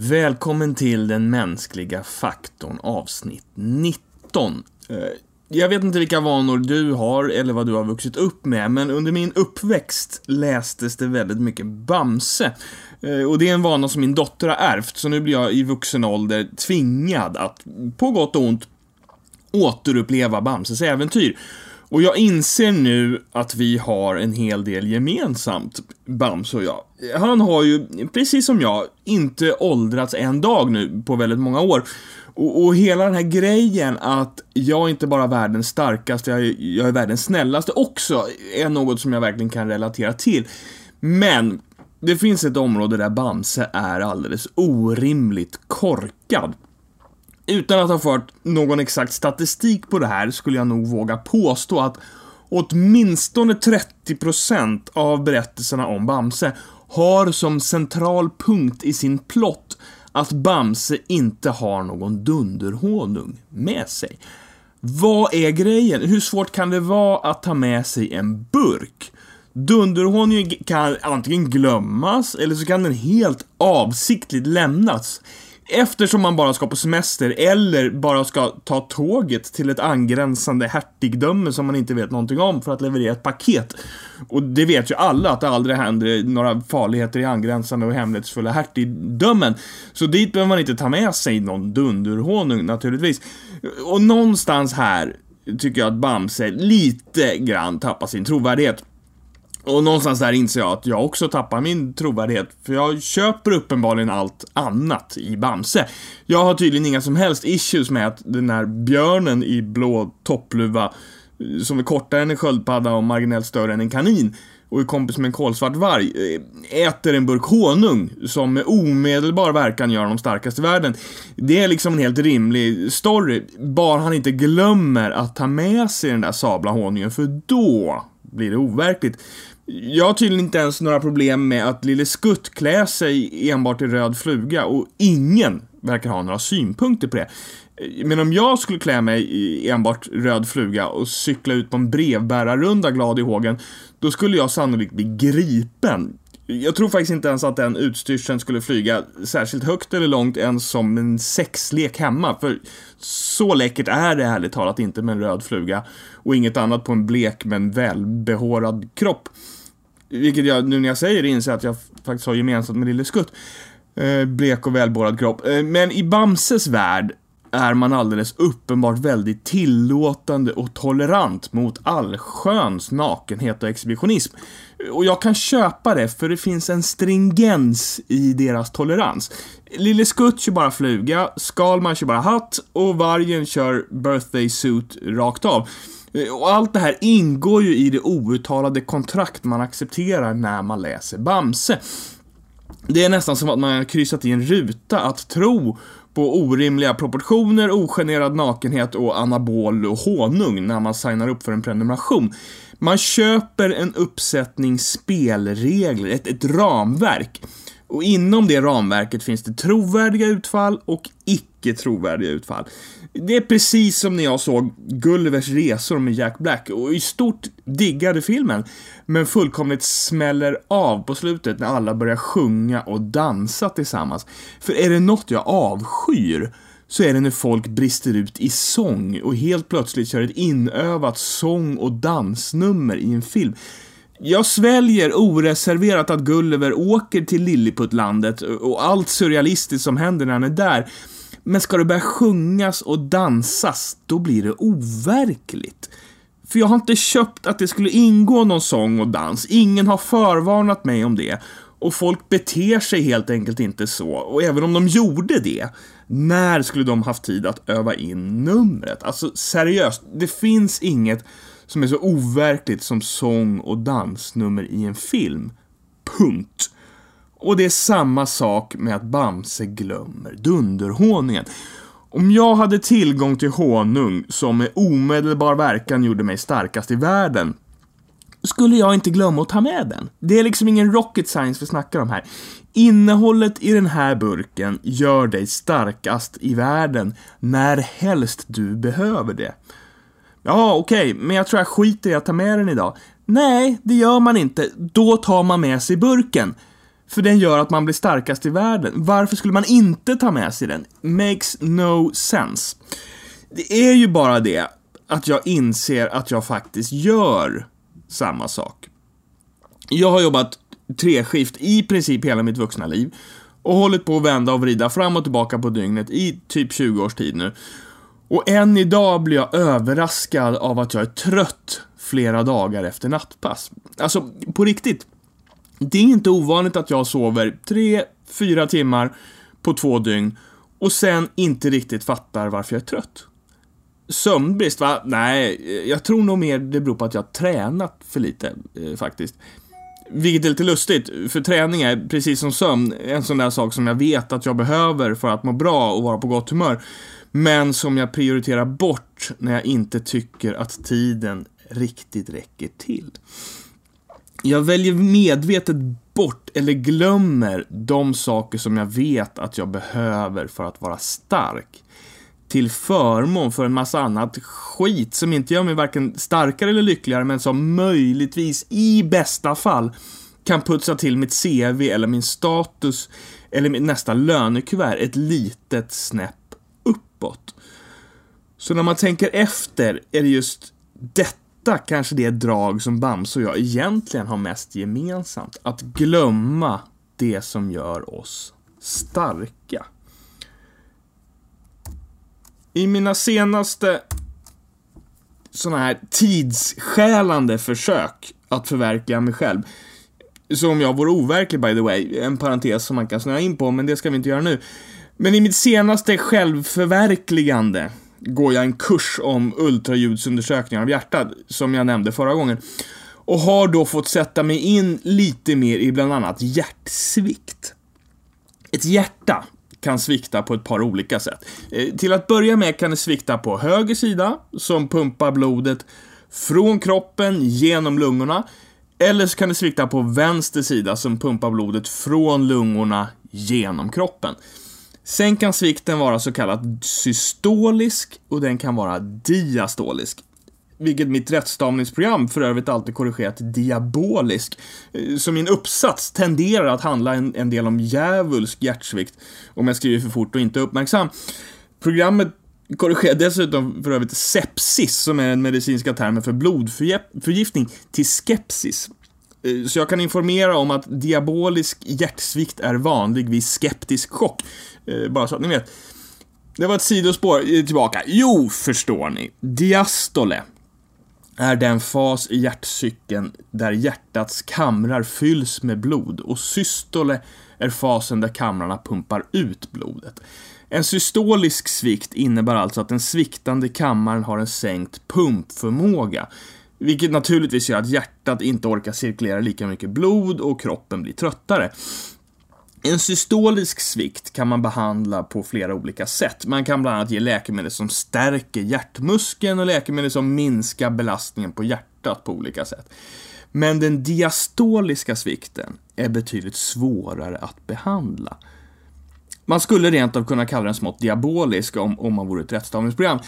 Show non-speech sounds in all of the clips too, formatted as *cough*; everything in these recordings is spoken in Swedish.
Välkommen till den mänskliga faktorn avsnitt 19. Eh, jag vet inte vilka vanor du har eller vad du har vuxit upp med, men under min uppväxt lästes det väldigt mycket Bamse. Eh, och det är en vana som min dotter har ärvt, så nu blir jag i vuxen ålder tvingad att, på gott och ont, återuppleva Bamses äventyr. Och jag inser nu att vi har en hel del gemensamt, Bamse och jag. Han har ju, precis som jag, inte åldrats en dag nu på väldigt många år. Och, och hela den här grejen att jag inte bara är världens starkaste, jag är, jag är världens snällaste också, är något som jag verkligen kan relatera till. Men, det finns ett område där Bamse är alldeles orimligt korkad. Utan att ha fört någon exakt statistik på det här skulle jag nog våga påstå att åtminstone 30% av berättelserna om Bamse har som central punkt i sin plott att Bamse inte har någon dunderhonung med sig. Vad är grejen? Hur svårt kan det vara att ta med sig en burk? Dunderhonung kan antingen glömmas eller så kan den helt avsiktligt lämnas eftersom man bara ska på semester eller bara ska ta tåget till ett angränsande hertigdöme som man inte vet någonting om för att leverera ett paket. Och det vet ju alla att det aldrig händer några farligheter i angränsande och hemlighetsfulla hertigdömen. Så dit behöver man inte ta med sig någon dunderhonung naturligtvis. Och någonstans här tycker jag att Bamse lite grann tappar sin trovärdighet. Och någonstans där inser jag att jag också tappar min trovärdighet, för jag köper uppenbarligen allt annat i Bamse. Jag har tydligen inga som helst issues med att den här björnen i blå toppluva, eh, som är kortare än en sköldpadda och marginellt större än en kanin, och är kompis med en kolsvart varg, eh, äter en burk honung som med omedelbar verkan gör honom starkast i världen. Det är liksom en helt rimlig story, bara han inte glömmer att ta med sig den där sabla honungen, för då blir det overkligt. Jag har tydligen inte ens några problem med att Lille Skutt klär sig enbart i röd fluga och ingen verkar ha några synpunkter på det. Men om jag skulle klä mig i enbart röd fluga och cykla ut på en brevbärarrunda glad i hågen, då skulle jag sannolikt bli gripen. Jag tror faktiskt inte ens att den utstyrseln skulle flyga särskilt högt eller långt ens som en sexlek hemma, för så läckert är det ärligt talat inte med en röd fluga och inget annat på en blek men välbehårad kropp. Vilket jag, nu när jag säger det, inser att jag faktiskt har gemensamt med Lille Skutt. Eh, blek och välborrad kropp. Eh, men i Bamses värld är man alldeles uppenbart väldigt tillåtande och tolerant mot allsköns nakenhet och exhibitionism. Och jag kan köpa det, för det finns en stringens i deras tolerans. Lille Skutt kör bara fluga, Skalman kör bara hatt och vargen kör birthday suit rakt av. Och allt det här ingår ju i det outtalade kontrakt man accepterar när man läser Bamse. Det är nästan som att man har kryssat i en ruta att tro på orimliga proportioner, ogenerad nakenhet och anabol och honung när man signar upp för en prenumeration. Man köper en uppsättning spelregler, ett, ett ramverk. Och inom det ramverket finns det trovärdiga utfall och icke trovärdiga utfall. Det är precis som när jag såg Gullivers resor med Jack Black och i stort diggade filmen, men fullkomligt smäller av på slutet när alla börjar sjunga och dansa tillsammans. För är det något jag avskyr så är det när folk brister ut i sång och helt plötsligt kör ett inövat sång och dansnummer i en film. Jag sväljer oreserverat att Gulliver åker till Lilliputlandet och allt surrealistiskt som händer när han är där. Men ska det börja sjungas och dansas, då blir det overkligt. För jag har inte köpt att det skulle ingå någon sång och dans. Ingen har förvarnat mig om det. Och folk beter sig helt enkelt inte så. Och även om de gjorde det, när skulle de haft tid att öva in numret? Alltså seriöst, det finns inget som är så overkligt som sång och dansnummer i en film. Punkt. Och det är samma sak med att Bamse glömmer dunderhonungen. Om jag hade tillgång till honung som med omedelbar verkan gjorde mig starkast i världen, skulle jag inte glömma att ta med den. Det är liksom ingen rocket science vi snackar om här. Innehållet i den här burken gör dig starkast i världen när helst du behöver det. Ja, okej, okay, men jag tror jag skiter i att ta med den idag. Nej, det gör man inte. Då tar man med sig burken. För den gör att man blir starkast i världen. Varför skulle man inte ta med sig den? Makes no sense. Det är ju bara det att jag inser att jag faktiskt gör samma sak. Jag har jobbat treskift i princip hela mitt vuxna liv och hållit på att vända och vrida fram och tillbaka på dygnet i typ 20 års tid nu. Och än idag blir jag överraskad av att jag är trött flera dagar efter nattpass. Alltså, på riktigt. Det är inte ovanligt att jag sover 3-4 timmar på två dygn och sen inte riktigt fattar varför jag är trött. Sömnbrist, va? Nej, jag tror nog mer det beror på att jag har tränat för lite, eh, faktiskt. Vilket är lite lustigt, för träning är, precis som sömn, en sån där sak som jag vet att jag behöver för att må bra och vara på gott humör. Men som jag prioriterar bort när jag inte tycker att tiden riktigt räcker till. Jag väljer medvetet bort eller glömmer de saker som jag vet att jag behöver för att vara stark till förmån för en massa annat skit som inte gör mig varken starkare eller lyckligare men som möjligtvis i bästa fall kan putsa till mitt CV eller min status eller mitt nästa lönekuvert ett litet snäpp uppåt. Så när man tänker efter är det just detta kanske det drag som Bamse och jag egentligen har mest gemensamt. Att glömma det som gör oss starka. I mina senaste sådana här tidsskälande försök att förverkliga mig själv, som jag vore overklig by the way, en parentes som man kan snöa in på, men det ska vi inte göra nu. Men i mitt senaste självförverkligande går jag en kurs om ultraljudsundersökningar av hjärtat, som jag nämnde förra gången. Och har då fått sätta mig in lite mer i bland annat hjärtsvikt. Ett hjärta kan svikta på ett par olika sätt. Eh, till att börja med kan det svikta på höger sida, som pumpar blodet från kroppen genom lungorna. Eller så kan det svikta på vänster sida, som pumpar blodet från lungorna genom kroppen. Sen kan svikten vara så kallad systolisk och den kan vara diastolisk vilket mitt rättstavningsprogram för övrigt alltid korrigerat till diabolisk. Eh, så min uppsats tenderar att handla en, en del om djävulsk hjärtsvikt, om jag skriver för fort och inte är uppmärksam. Programmet korrigerar dessutom för övrigt sepsis, som är den medicinska termen för blodförgiftning, till skepsis. Eh, så jag kan informera om att diabolisk hjärtsvikt är vanlig vid skeptisk chock, eh, bara så att ni vet. Det var ett sidospår eh, tillbaka. Jo, förstår ni. Diastole är den fas i hjärtcykeln där hjärtats kamrar fylls med blod och systole är fasen där kamrarna pumpar ut blodet. En systolisk svikt innebär alltså att den sviktande kammaren har en sänkt pumpförmåga, vilket naturligtvis gör att hjärtat inte orkar cirkulera lika mycket blod och kroppen blir tröttare. En systolisk svikt kan man behandla på flera olika sätt. Man kan bland annat ge läkemedel som stärker hjärtmuskeln och läkemedel som minskar belastningen på hjärtat på olika sätt. Men den diastoliska svikten är betydligt svårare att behandla. Man skulle rent av kunna kalla den smått diabolisk om, om man vore ett rättstavningsprogram.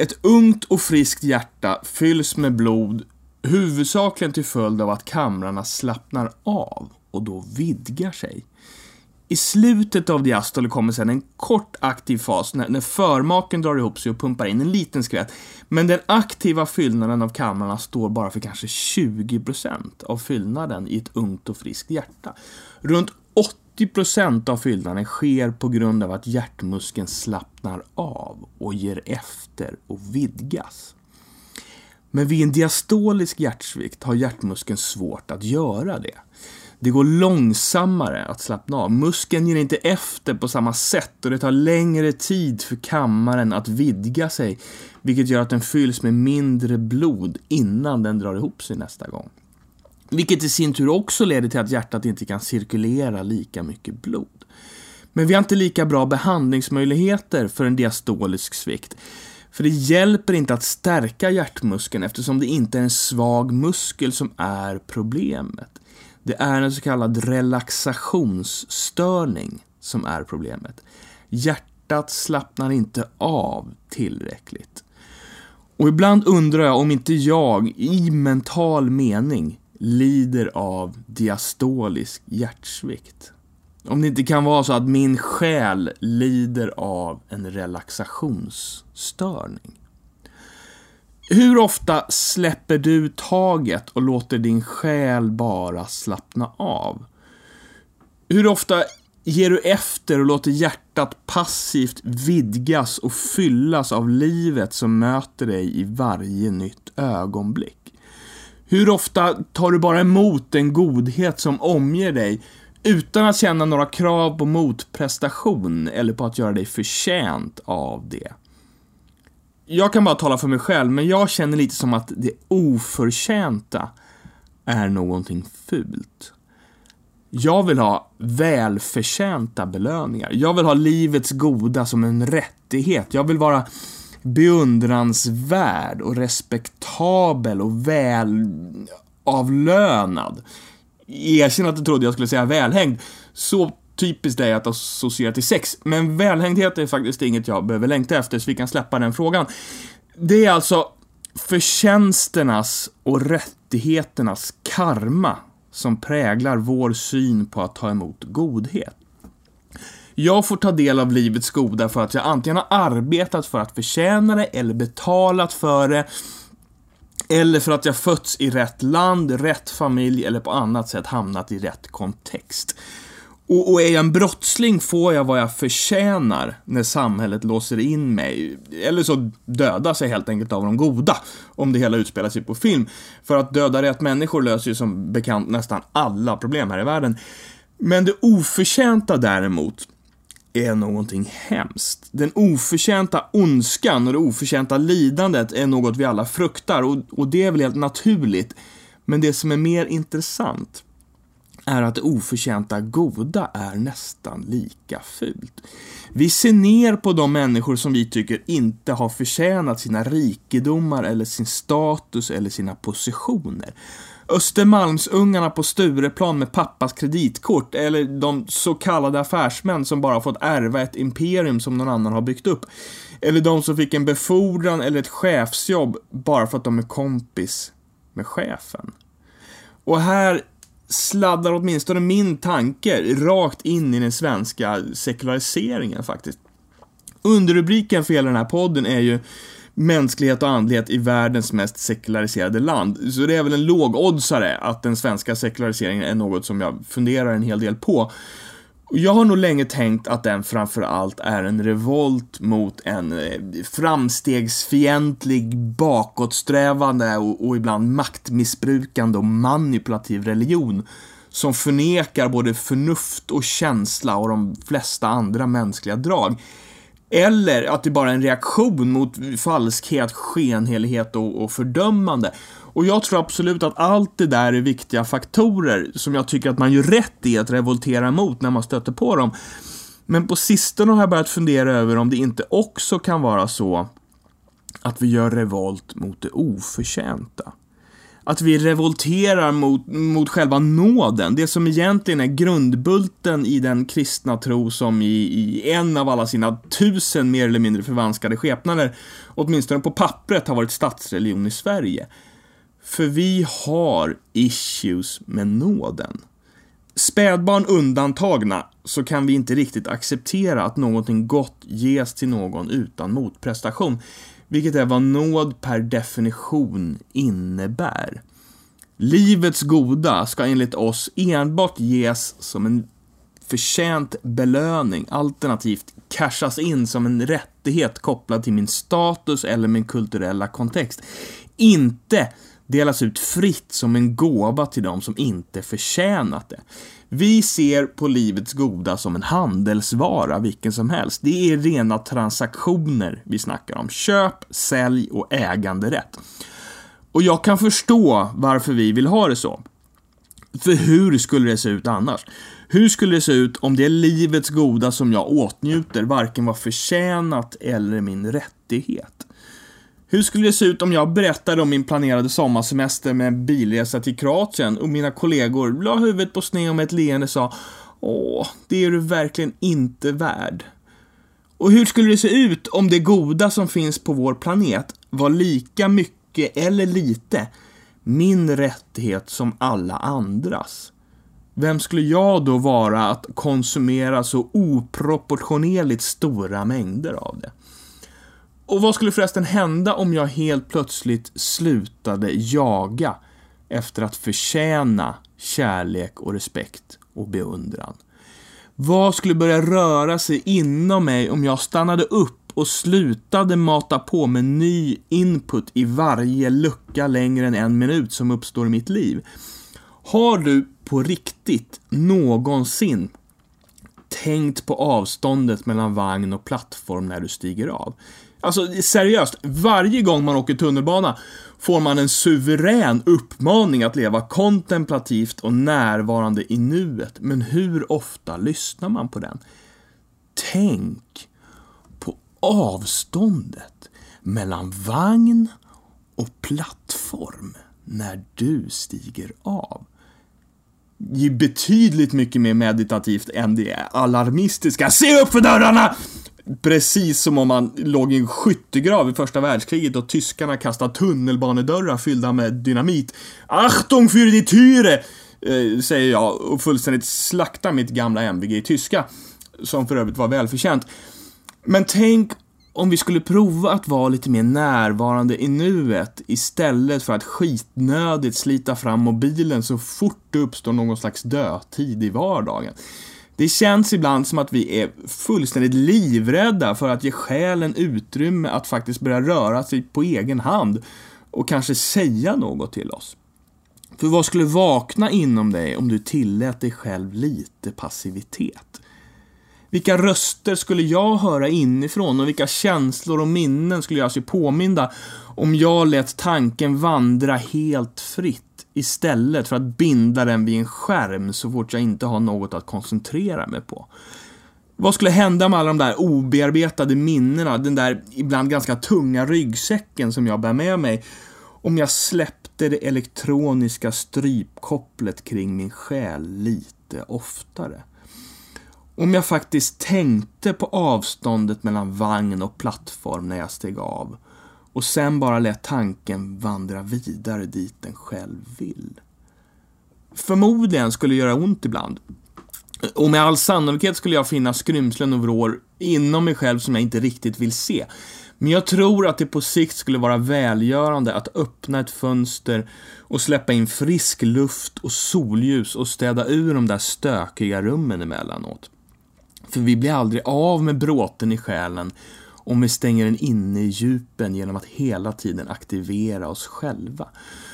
Ett ungt och friskt hjärta fylls med blod huvudsakligen till följd av att kamrarna slappnar av och då vidgar sig. I slutet av diastole kommer sedan en kort aktiv fas när, när förmaken drar ihop sig och pumpar in en liten skvätt. Men den aktiva fyllnaden av kamrarna står bara för kanske 20% av fyllnaden i ett ungt och friskt hjärta. Runt 80% av fyllnaden sker på grund av att hjärtmuskeln slappnar av och ger efter och vidgas. Men vid en diastolisk hjärtsvikt har hjärtmuskeln svårt att göra det. Det går långsammare att slappna av. Muskeln ger inte efter på samma sätt och det tar längre tid för kammaren att vidga sig, vilket gör att den fylls med mindre blod innan den drar ihop sig nästa gång. Vilket i sin tur också leder till att hjärtat inte kan cirkulera lika mycket blod. Men vi har inte lika bra behandlingsmöjligheter för en diastolisk svikt. För det hjälper inte att stärka hjärtmuskeln eftersom det inte är en svag muskel som är problemet. Det är en så kallad relaxationsstörning som är problemet. Hjärtat slappnar inte av tillräckligt. Och ibland undrar jag om inte jag, i mental mening, lider av diastolisk hjärtsvikt. Om det inte kan vara så att min själ lider av en relaxationsstörning. Hur ofta släpper du taget och låter din själ bara slappna av? Hur ofta ger du efter och låter hjärtat passivt vidgas och fyllas av livet som möter dig i varje nytt ögonblick? Hur ofta tar du bara emot den godhet som omger dig utan att känna några krav på motprestation eller på att göra dig förtjänt av det? Jag kan bara tala för mig själv, men jag känner lite som att det oförtjänta är någonting fult. Jag vill ha välförtjänta belöningar. Jag vill ha livets goda som en rättighet. Jag vill vara beundransvärd och respektabel och välavlönad. Erkänn att du trodde jag skulle säga välhängd. Så typiskt dig att associera till sex. Men välhängdhet är faktiskt inget jag behöver längta efter, så vi kan släppa den frågan. Det är alltså förtjänsternas och rättigheternas karma som präglar vår syn på att ta emot godhet. Jag får ta del av livets goda för att jag antingen har arbetat för att förtjäna det eller betalat för det. Eller för att jag fötts i rätt land, rätt familj eller på annat sätt hamnat i rätt kontext. Och, och är jag en brottsling får jag vad jag förtjänar när samhället låser in mig. Eller så dödas jag helt enkelt av de goda, om det hela utspelar sig på film. För att döda rätt människor löser ju som bekant nästan alla problem här i världen. Men det oförtjänta däremot är någonting hemskt. Den oförtjänta ondskan och det oförtjänta lidandet är något vi alla fruktar och, och det är väl helt naturligt. Men det som är mer intressant är att det oförtjänta goda är nästan lika fult. Vi ser ner på de människor som vi tycker inte har förtjänat sina rikedomar eller sin status eller sina positioner. Östermalmsungarna på Stureplan med pappas kreditkort eller de så kallade affärsmän som bara fått ärva ett imperium som någon annan har byggt upp. Eller de som fick en befordran eller ett chefsjobb bara för att de är kompis med chefen. Och här sladdar åtminstone min tanke rakt in i den svenska sekulariseringen faktiskt. Underrubriken för hela den här podden är ju mänsklighet och andlighet i världens mest sekulariserade land. Så det är väl en lågoddsare att den svenska sekulariseringen är något som jag funderar en hel del på. Jag har nog länge tänkt att den framförallt är en revolt mot en eh, framstegsfientlig, bakåtsträvande och, och ibland maktmissbrukande och manipulativ religion som förnekar både förnuft och känsla och de flesta andra mänskliga drag. Eller att det bara är en reaktion mot falskhet, skenhelighet och, och fördömande. Och jag tror absolut att allt det där är viktiga faktorer som jag tycker att man gör rätt i att revoltera mot när man stöter på dem. Men på sistone har jag börjat fundera över om det inte också kan vara så att vi gör revolt mot det oförtjänta. Att vi revolterar mot, mot själva nåden, det som egentligen är grundbulten i den kristna tro som i, i en av alla sina tusen mer eller mindre förvanskade skepnader, åtminstone på pappret, har varit statsreligion i Sverige. För vi har issues med nåden. Spädbarn undantagna så kan vi inte riktigt acceptera att någonting gott ges till någon utan motprestation, vilket är vad nåd per definition innebär. Livets goda ska enligt oss enbart ges som en förtjänt belöning, alternativt cashas in som en rättighet kopplad till min status eller min kulturella kontext. Inte delas ut fritt som en gåva till de som inte förtjänat det. Vi ser på livets goda som en handelsvara, vilken som helst. Det är rena transaktioner vi snackar om. Köp, sälj och äganderätt. Och jag kan förstå varför vi vill ha det så. För hur skulle det se ut annars? Hur skulle det se ut om det livets goda som jag åtnjuter varken var förtjänat eller min rättighet? Hur skulle det se ut om jag berättade om min planerade sommarsemester med en bilresa till Kroatien och mina kollegor la huvudet på sned och med ett leende sa Åh, det är du verkligen inte värd. Och hur skulle det se ut om det goda som finns på vår planet var lika mycket eller lite min rättighet som alla andras. Vem skulle jag då vara att konsumera så oproportionerligt stora mängder av det? Och vad skulle förresten hända om jag helt plötsligt slutade jaga efter att förtjäna kärlek och respekt och beundran? Vad skulle börja röra sig inom mig om jag stannade upp och slutade mata på med ny input i varje lucka längre än en minut som uppstår i mitt liv? Har du på riktigt någonsin tänkt på avståndet mellan vagn och plattform när du stiger av? Alltså seriöst, varje gång man åker tunnelbana får man en suverän uppmaning att leva kontemplativt och närvarande i nuet. Men hur ofta lyssnar man på den? Tänk på avståndet mellan vagn och plattform när du stiger av Det är betydligt mycket mer meditativt än det alarmistiska. Se upp för dörrarna! Precis som om man låg i en skyttegrav i första världskriget och tyskarna kastade tunnelbanedörrar fyllda med dynamit. Achtung für die Türe! Eh, säger jag och fullständigt slaktar mitt gamla MVG i tyska. Som för övrigt var välförtjänt. Men tänk om vi skulle prova att vara lite mer närvarande i nuet istället för att skitnödigt slita fram mobilen så fort det uppstår någon slags dödtid i vardagen. Det känns ibland som att vi är fullständigt livrädda för att ge själen utrymme att faktiskt börja röra sig på egen hand och kanske säga något till oss. För vad skulle vakna inom dig om du tillät dig själv lite passivitet? Vilka röster skulle jag höra inifrån och vilka känslor och minnen skulle jag alltså sig påminda om jag lät tanken vandra helt fritt istället för att binda den vid en skärm så fort jag inte har något att koncentrera mig på. Vad skulle hända med alla de där obearbetade minnena, den där ibland ganska tunga ryggsäcken som jag bär med mig, om jag släppte det elektroniska strypkopplet kring min själ lite oftare? Om jag faktiskt tänkte på avståndet mellan vagn och plattform när jag steg av och sen bara lät tanken vandra vidare dit den själv vill. Förmodligen skulle det göra ont ibland. Och med all sannolikhet skulle jag finna skrymslen och vrår inom mig själv som jag inte riktigt vill se. Men jag tror att det på sikt skulle vara välgörande att öppna ett fönster och släppa in frisk luft och solljus och städa ur de där stökiga rummen emellanåt. För vi blir aldrig av med bråten i själen om vi stänger den inne i djupen genom att hela tiden aktivera oss själva.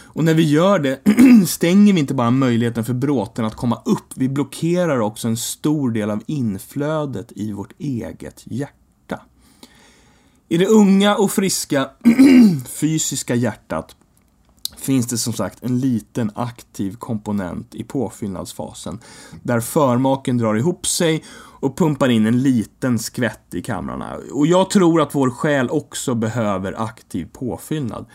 Och när vi gör det *clears throat* stänger vi inte bara möjligheten för bråten att komma upp, vi blockerar också en stor del av inflödet i vårt eget hjärta. I det unga och friska *clears throat* fysiska hjärtat finns det som sagt en liten aktiv komponent i påfyllnadsfasen där förmaken drar ihop sig och pumpar in en liten skvätt i kamrarna. Och jag tror att vår själ också behöver aktiv påfyllnad.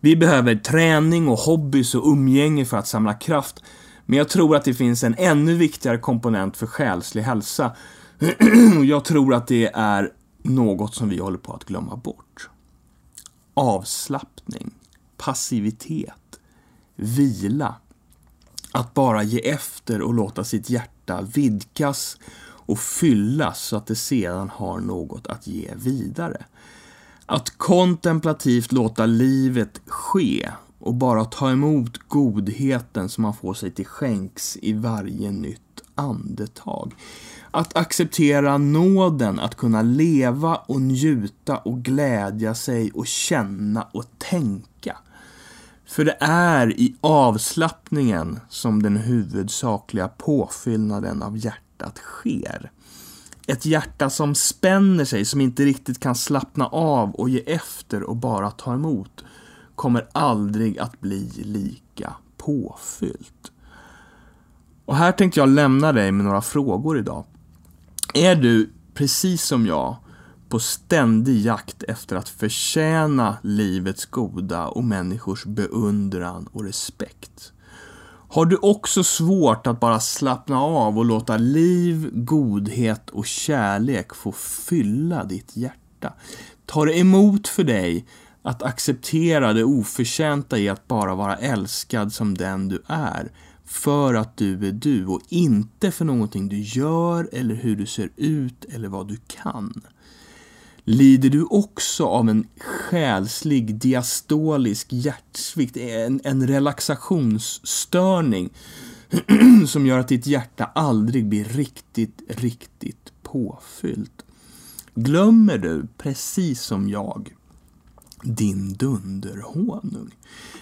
Vi behöver träning och hobbys och umgänge för att samla kraft. Men jag tror att det finns en ännu viktigare komponent för själslig hälsa. *clears throat* jag tror att det är något som vi håller på att glömma bort. Avslappning passivitet, vila, att bara ge efter och låta sitt hjärta vidgas och fyllas så att det sedan har något att ge vidare. Att kontemplativt låta livet ske och bara ta emot godheten som man får sig till skänks i varje nytt andetag. Att acceptera nåden att kunna leva och njuta och glädja sig och känna och tänka. För det är i avslappningen som den huvudsakliga påfyllnaden av hjärtat sker. Ett hjärta som spänner sig, som inte riktigt kan slappna av och ge efter och bara ta emot, kommer aldrig att bli lika påfyllt. Och här tänkte jag lämna dig med några frågor idag. Är du, precis som jag, på ständig jakt efter att förtjäna livets goda och människors beundran och respekt? Har du också svårt att bara slappna av och låta liv, godhet och kärlek få fylla ditt hjärta? Tar det emot för dig Att acceptera det oförtjänta i att bara vara älskad som den du är. För att du är du och inte för någonting du gör eller hur du ser ut eller vad du kan. Lider du också av en själslig diastolisk hjärtsvikt, en, en relaxationsstörning *clears throat* som gör att ditt hjärta aldrig blir riktigt, riktigt påfyllt? Glömmer du, precis som jag, din dunderhonung?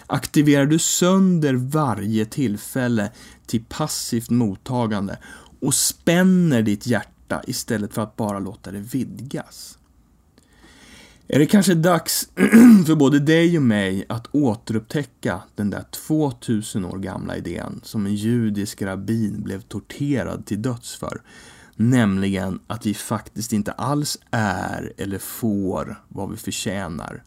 Aktiverar du sönder varje tillfälle till passivt mottagande och spänner ditt hjärta istället för att bara låta det vidgas? Är det kanske dags *clears throat* för både dig och mig att återupptäcka den där 2000 år gamla idén som en judisk rabbin blev torterad till döds för? Nämligen att vi faktiskt inte alls är eller får vad vi förtjänar.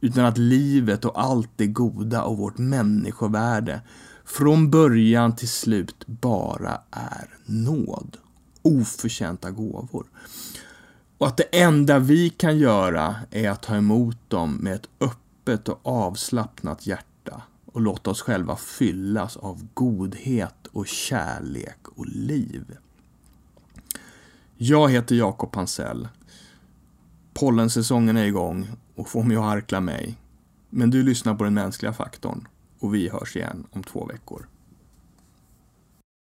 Utan att livet och allt det goda och vårt människovärde från början till slut bara är nåd. Oförtjänta gåvor. Och att det enda vi kan göra är att ta emot dem med ett öppet och avslappnat hjärta och låta oss själva fyllas av godhet och kärlek och liv. Jag heter Jakob Hansell. Pollensäsongen är igång och får mig att harkla mig. Men du lyssnar på den mänskliga faktorn och vi hörs igen om två veckor.